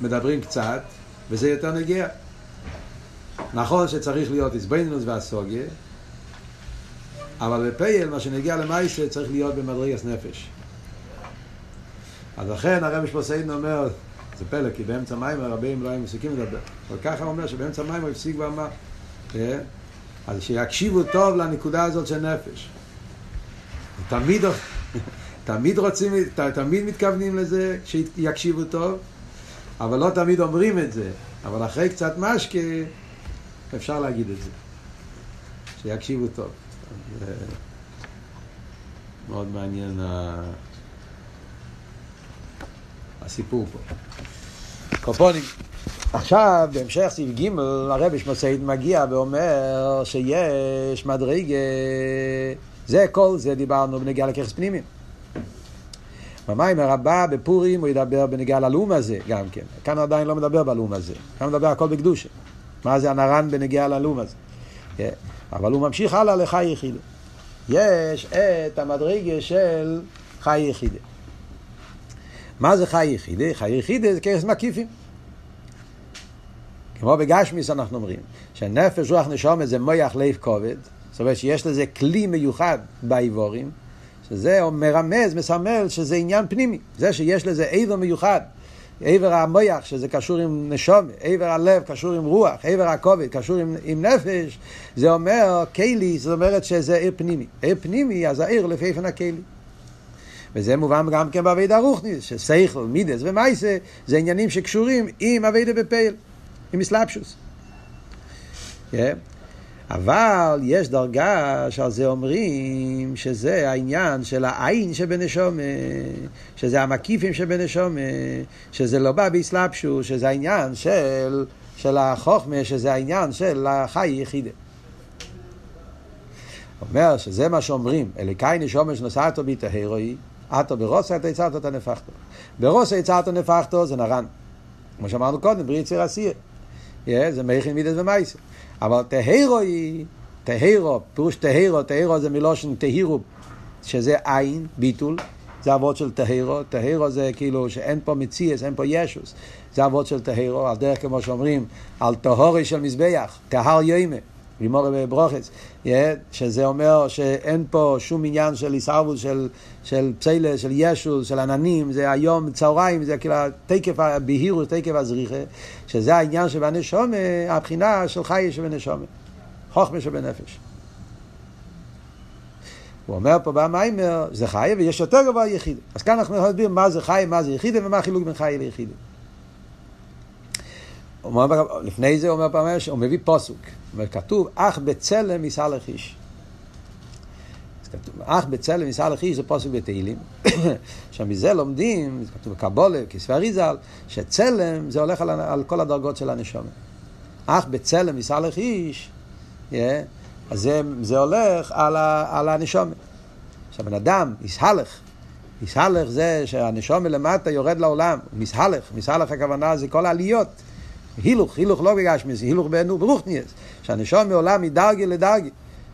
מדברים קצת, וזה יותר נגיע. נכון שצריך להיות איזבנינוס והסוגיה, אבל בפייל, מה שנגיע למייסה, צריך להיות במדרגס נפש. אז לכן הרב משפוסיין אומר, זה פלא, כי באמצע מים הרבים לא היו מפסיקים לדבר. אבל ככה הוא אומר שבאמצע מים הוא הפסיק ואמר. אז שיקשיבו טוב לנקודה הזאת של נפש. תמיד, תמיד רוצים, תמיד מתכוונים לזה שיקשיבו טוב, אבל לא תמיד אומרים את זה. אבל אחרי קצת משקה אפשר להגיד את זה. שיקשיבו טוב. מאוד מעניין הסיפור פה. קופונים. עכשיו, בהמשך סעיף ג', הרבי שמוסייד מגיע ואומר שיש מדרגה, זה כל זה דיברנו בנגיעה לככס פנימיים. במיימר הבא בפורים הוא ידבר בנגיעה ללאום הזה גם כן. כאן הוא עדיין לא מדבר בלאום הזה. כאן הוא מדבר הכל בקדושה. מה זה הנרן בנגיעה ללאום הזה. Yeah. אבל הוא ממשיך הלאה לחי יחידה. יש את המדרגה של חי יחידה. מה זה חי יחידה? חי יחידה זה כרס מקיפים. כמו בגשמיס אנחנו אומרים, שנפש רוח נשומת זה מויח לב כובד, זאת אומרת שיש לזה כלי מיוחד באיבורים, שזה מרמז, מסמל שזה עניין פנימי, זה שיש לזה עבר מיוחד, עבר המויח שזה קשור עם נשום, עבר הלב קשור עם רוח, עבר הכובד קשור עם, עם נפש, זה אומר כלי, זאת אומרת שזה עיר פנימי. עיר פנימי, אז העיר לפי איפן הכלי. וזה מובן גם כן באבידה רוחניס, שסייכל, מידס ומייסה, זה עניינים שקשורים עם אבידה בפייל, עם אסלאפשוס. Yeah. אבל יש דרגה שעל זה אומרים שזה העניין של העין שבנשומה, שזה המקיפים שבנשומה, שזה לא בא באסלאפשוס, שזה העניין של, של החוכמה, שזה העניין של החי יחידה. אומר שזה מה שאומרים, אליקאי נשומה שנוסעתו ביטהרוי, עתו ברוסה אתה יצרת את הנפחתו. ברוסה יצרת נפחתו זה נרן. כמו שאמרנו קודם, ברית ציר עשייה. זה מייכין מידס ומייסה. אבל טהרו היא, טהרו, פירוש טהרו, טהרו זה מלושן טהירו, שזה עין, ביטול, זה אבות של טהרו, טהרו זה כאילו שאין פה מציאס, אין פה ישוס, זה אבות של טהרו, על דרך כמו שאומרים, על טהורי של מזבח, טהר יוימה. לימור ברוכס, שזה אומר שאין פה שום עניין של הישרבות של, של פסלה, של ישו, של עננים, זה היום צהריים, זה כאילו תקף הבהירות, תקף הזריחה, שזה העניין שבנשומה, הבחינה של חי שבנשומה, חוכמה שבנפש. הוא אומר פה במיימר, זה חי ויש יותר גבוה יחיד. אז כאן אנחנו נסביר מה זה חי, מה זה יחיד ומה החילוק בין חי ליחיד. לפני זה הוא אומר פעם, הוא מביא פוסוק. אומר, כתוב, אך בצלם יישא לך איש. אך בצלם יישא לך איש זה פוסק בתהילים. עכשיו מזה לומדים, זה כתוב בקבולה, כספי אריזל, שצלם זה הולך על, על כל הדרגות של הנשומת. אך בצלם יישא לך איש, yeah, אז זה, זה הולך על, ה, על הנשומת. עכשיו בן אדם, יסהלך, יסהלך זה שהנשומת למטה יורד לעולם, מסהלך, מסהלך הכוונה זה כל העליות. הילוך, הילוך לא בגשמיס, הילוך בנו ברוכניאס, שהנשום מעולם מדרגי לדרגי.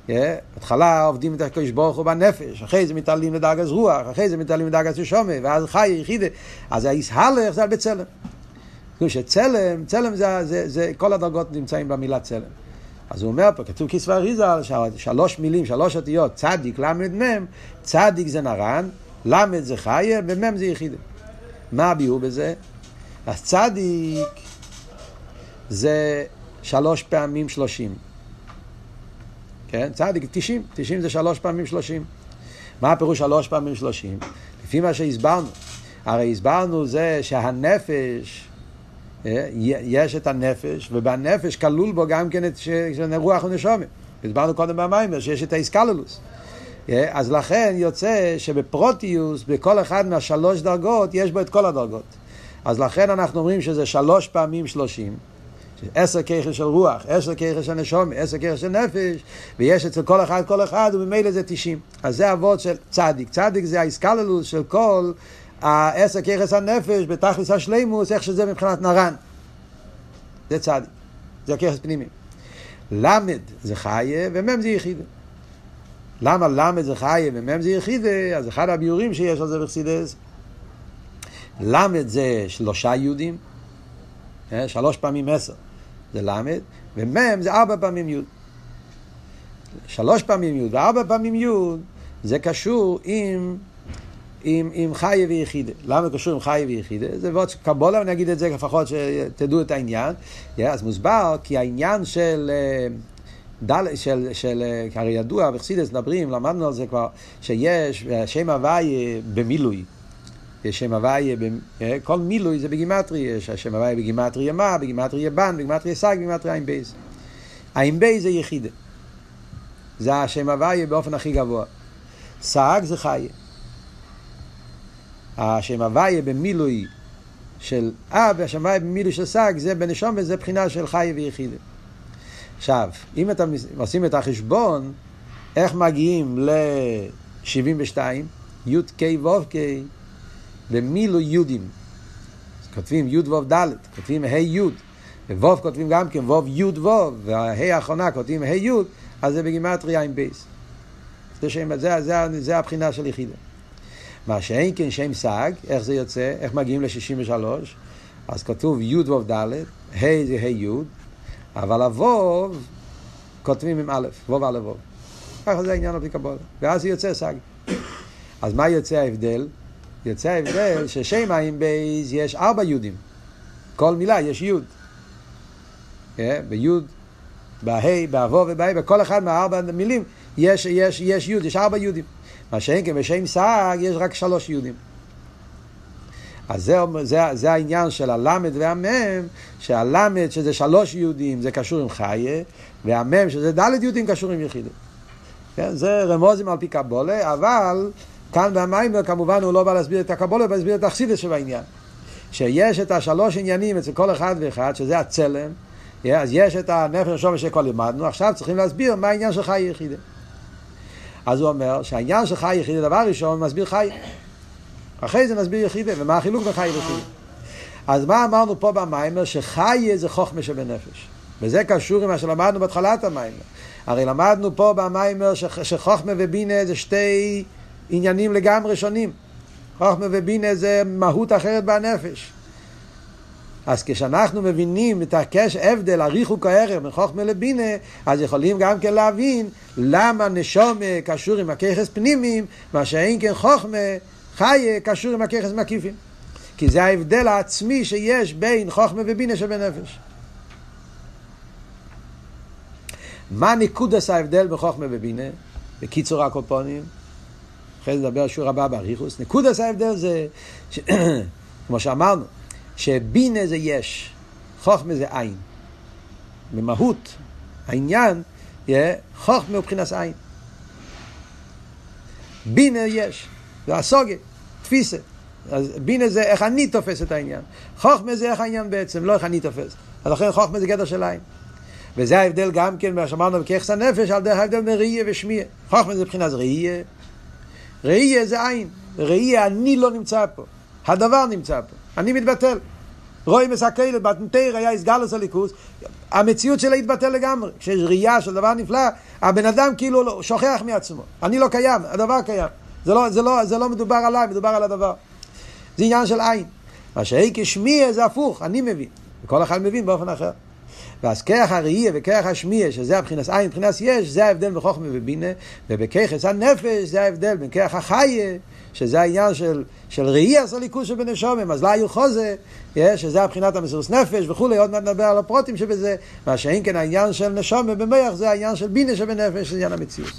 בהתחלה עובדים את הקדוש ברוך הוא בנפש, אחרי זה מתעלים לדרגת רוח, אחרי זה מתעלים לדרגת שומה, ואז חי יחידה. אז הישהלך זה על בצלם. כאילו שצלם, צלם זה, זה, זה, כל הדרגות נמצאים במילה צלם. אז הוא אומר פה, כתוב כסבר אריזל, שלוש מילים, שלוש אותיות, צדיק, למד, מם, צדיק זה נרן, למד זה חיה, ומם זה יחידה. מה הביאו בזה? אז צדיק זה שלוש פעמים שלושים. כן? צדיק, תשעים. תשעים זה שלוש פעמים שלושים. מה הפירוש שלוש פעמים שלושים? לפי מה שהסברנו. הרי הסברנו זה שהנפש, אה, יש את הנפש, ובנפש כלול בו גם כן את רוח ונשומת. הסברנו קודם במיימר שיש את האיסקללוס. אה, אז לכן יוצא שבפרוטיוס, בכל אחד מהשלוש דרגות, יש בו את כל הדרגות. אז לכן אנחנו אומרים שזה שלוש פעמים שלושים. עשר ככר של רוח, עשר ככר של נשום, עשר ככר של נפש, ויש אצל כל אחד כל אחד, וממילא זה תשעים. אז זה אבות של צדיק. צדיק זה האיסקללוס של כל העשר ככר של נפש, בתכלס השלימוס, איך שזה מבחינת נרן. זה צדיק. זה הככר פנימי. למד זה חיה, ומם זה יחידה. למה למד זה חיה ומם זה יחידה? אז אחד הביורים שיש על זה בחסידס, למד זה שלושה יהודים, אה, שלוש פעמים עשר. זה למד, ומם זה ארבע פעמים יוד. שלוש פעמים יוד וארבע פעמים יוד זה קשור עם, עם, עם חי ויחידה. למה קשור עם חי ויחידה? זה ועוד קבולה, אני אגיד את זה לפחות שתדעו את העניין. Yeah, אז מוסבר כי העניין של... אה, דל, של, של, הרי ידוע, בחסידות מדברים, למדנו על זה כבר, שיש שם הוויה במילוי. יש שם הוויה, אה, כל מילוי זה בגימטרי, יש השם הוויה בגימטרי מה, בגימטרי בן, בגימטרי סג, בגימטרי עין בית. עין בית זה יחידה. זה השם הוויה באופן הכי גבוה. סג זה חיה. השם הוויה במילוי של אב והשמיים במילוי של סג, זה בנשום וזה בחינה של חי ויחידה. עכשיו, אם אתם עושים את החשבון, איך מגיעים ל-72, י"ק ו"ק, במילוי יודים. אז כותבים י' ו' ד', כותבים ה' י', וו' כותבים גם כן ו' י' ו', והה' האחרונה כותבים ה' י', אז זה בגימטריה עם בייס. זה, שם, זה, זה, זה הבחינה של יחידה. מה שאין כן שם סג, איך זה יוצא, איך מגיעים ל-63, אז כתוב י' ו' ד', ה' זה ה' י', אבל הו' כותבים עם א', ו' א' ו'. ככה זה העניין על פי קבלה. ואז יוצא סג. אז מה יוצא ההבדל? יוצא ההבדל ששם עי"ן בי"ת יש ארבע יודים. כל מילה יש יוד. ביוד, בה', בהו' ובה', בכל אחד מהארבע מילים יש, יש, יש יוד, יש ארבע יודים. מה שאין כן בשם סג יש רק שלוש יודים. אז זה, זה, זה העניין של הלמד והמם, שהלמד שזה שלוש יהודים זה קשור עם חיה, והמם שזה דלת יהודים קשור עם יחידים. כן, זה רמוזים על פי קבולה, אבל כאן במיימר כמובן הוא לא בא להסביר את הקבולה, הוא בא להסביר את האכסידס שבעניין. שיש את השלוש עניינים אצל כל אחד ואחד, שזה הצלם, אז יש את הנפש השומש שכל לימדנו, עכשיו צריכים להסביר מה העניין של חי יחידה. אז הוא אומר שהעניין של חי יחידה, דבר ראשון, מסביר חי. אחרי זה נסביר יחידה, ומה החילוק בין חי ויחידה. אז מה אמרנו פה במיימר? שחי זה חוכמה שבנפש. וזה קשור עם מה שלמדנו בהתחלת המיימר. הרי למדנו פה במיימר שחוכמה ובינה זה שתי עניינים לגמרי שונים. חוכמה ובינה זה מהות אחרת בנפש. אז כשאנחנו מבינים את הקשר, הבדל, הריחוק הערב בין חוכמה לבינה, אז יכולים גם כן להבין למה נשום קשור עם הככס פנימיים, מה שאין כן חוכמה חיה קשור עם הככס מקיפים. כי זה ההבדל העצמי שיש בין חוכמה ובינה שבנפש. מה נקודס ההבדל בין חוכמה ובינה? בקיצור הקופונים, אחרי זה נדבר שיעור הבא באריכוס. נקודס ההבדל זה, ש... כמו שאמרנו, שבינה זה יש, חוכמה זה עין. במהות העניין, חוכמה הוא מבחינת עין. בינה יש, זה הסוגה, תפיסה. אז בינה זה איך אני תופס את העניין. חוכמה זה איך העניין בעצם, לא איך אני תופס. אז לכן חוכמה זה גדר של עין. וזה ההבדל גם כן, מה שאמרנו בכיחס הנפש, על דרך ההבדל בין ראייה ושמיע. חוכמה זה מבחינת ראייה. ראייה זה עין. ראייה, אני לא נמצא פה. הדבר נמצא פה. אני מתבטל. רואים מסקלת, בתנתר היה הסגלוס הליכוס, המציאות שלה התבטל לגמרי. כשיש ראייה של דבר נפלא, הבן אדם כאילו לא, שוכח מעצמו. אני לא קיים, הדבר קיים. זה לא, זה, לא, זה לא מדובר עליי, מדובר על הדבר. זה עניין של עין. מה שהי כשמיע זה הפוך, אני מבין. וכל אחד מבין באופן אחר. ואז כרך הראייה וכרך השמיע, שזה הבחינס עין, מבחינס יש, זה ההבדל בין חוכמה ובינה, ובככס הנפש זה ההבדל בין כרך החיה, שזה העניין של, של ראייה עשה ליכוז שבנשומם, אז לא היו חוזה, שזה הבחינת המסירות נפש וכולי, עוד מעט נדבר על הפרוטים שבזה, מה שאין כן העניין של נשומם במח זה העניין של בינה שבנפש, זה עניין המציאות.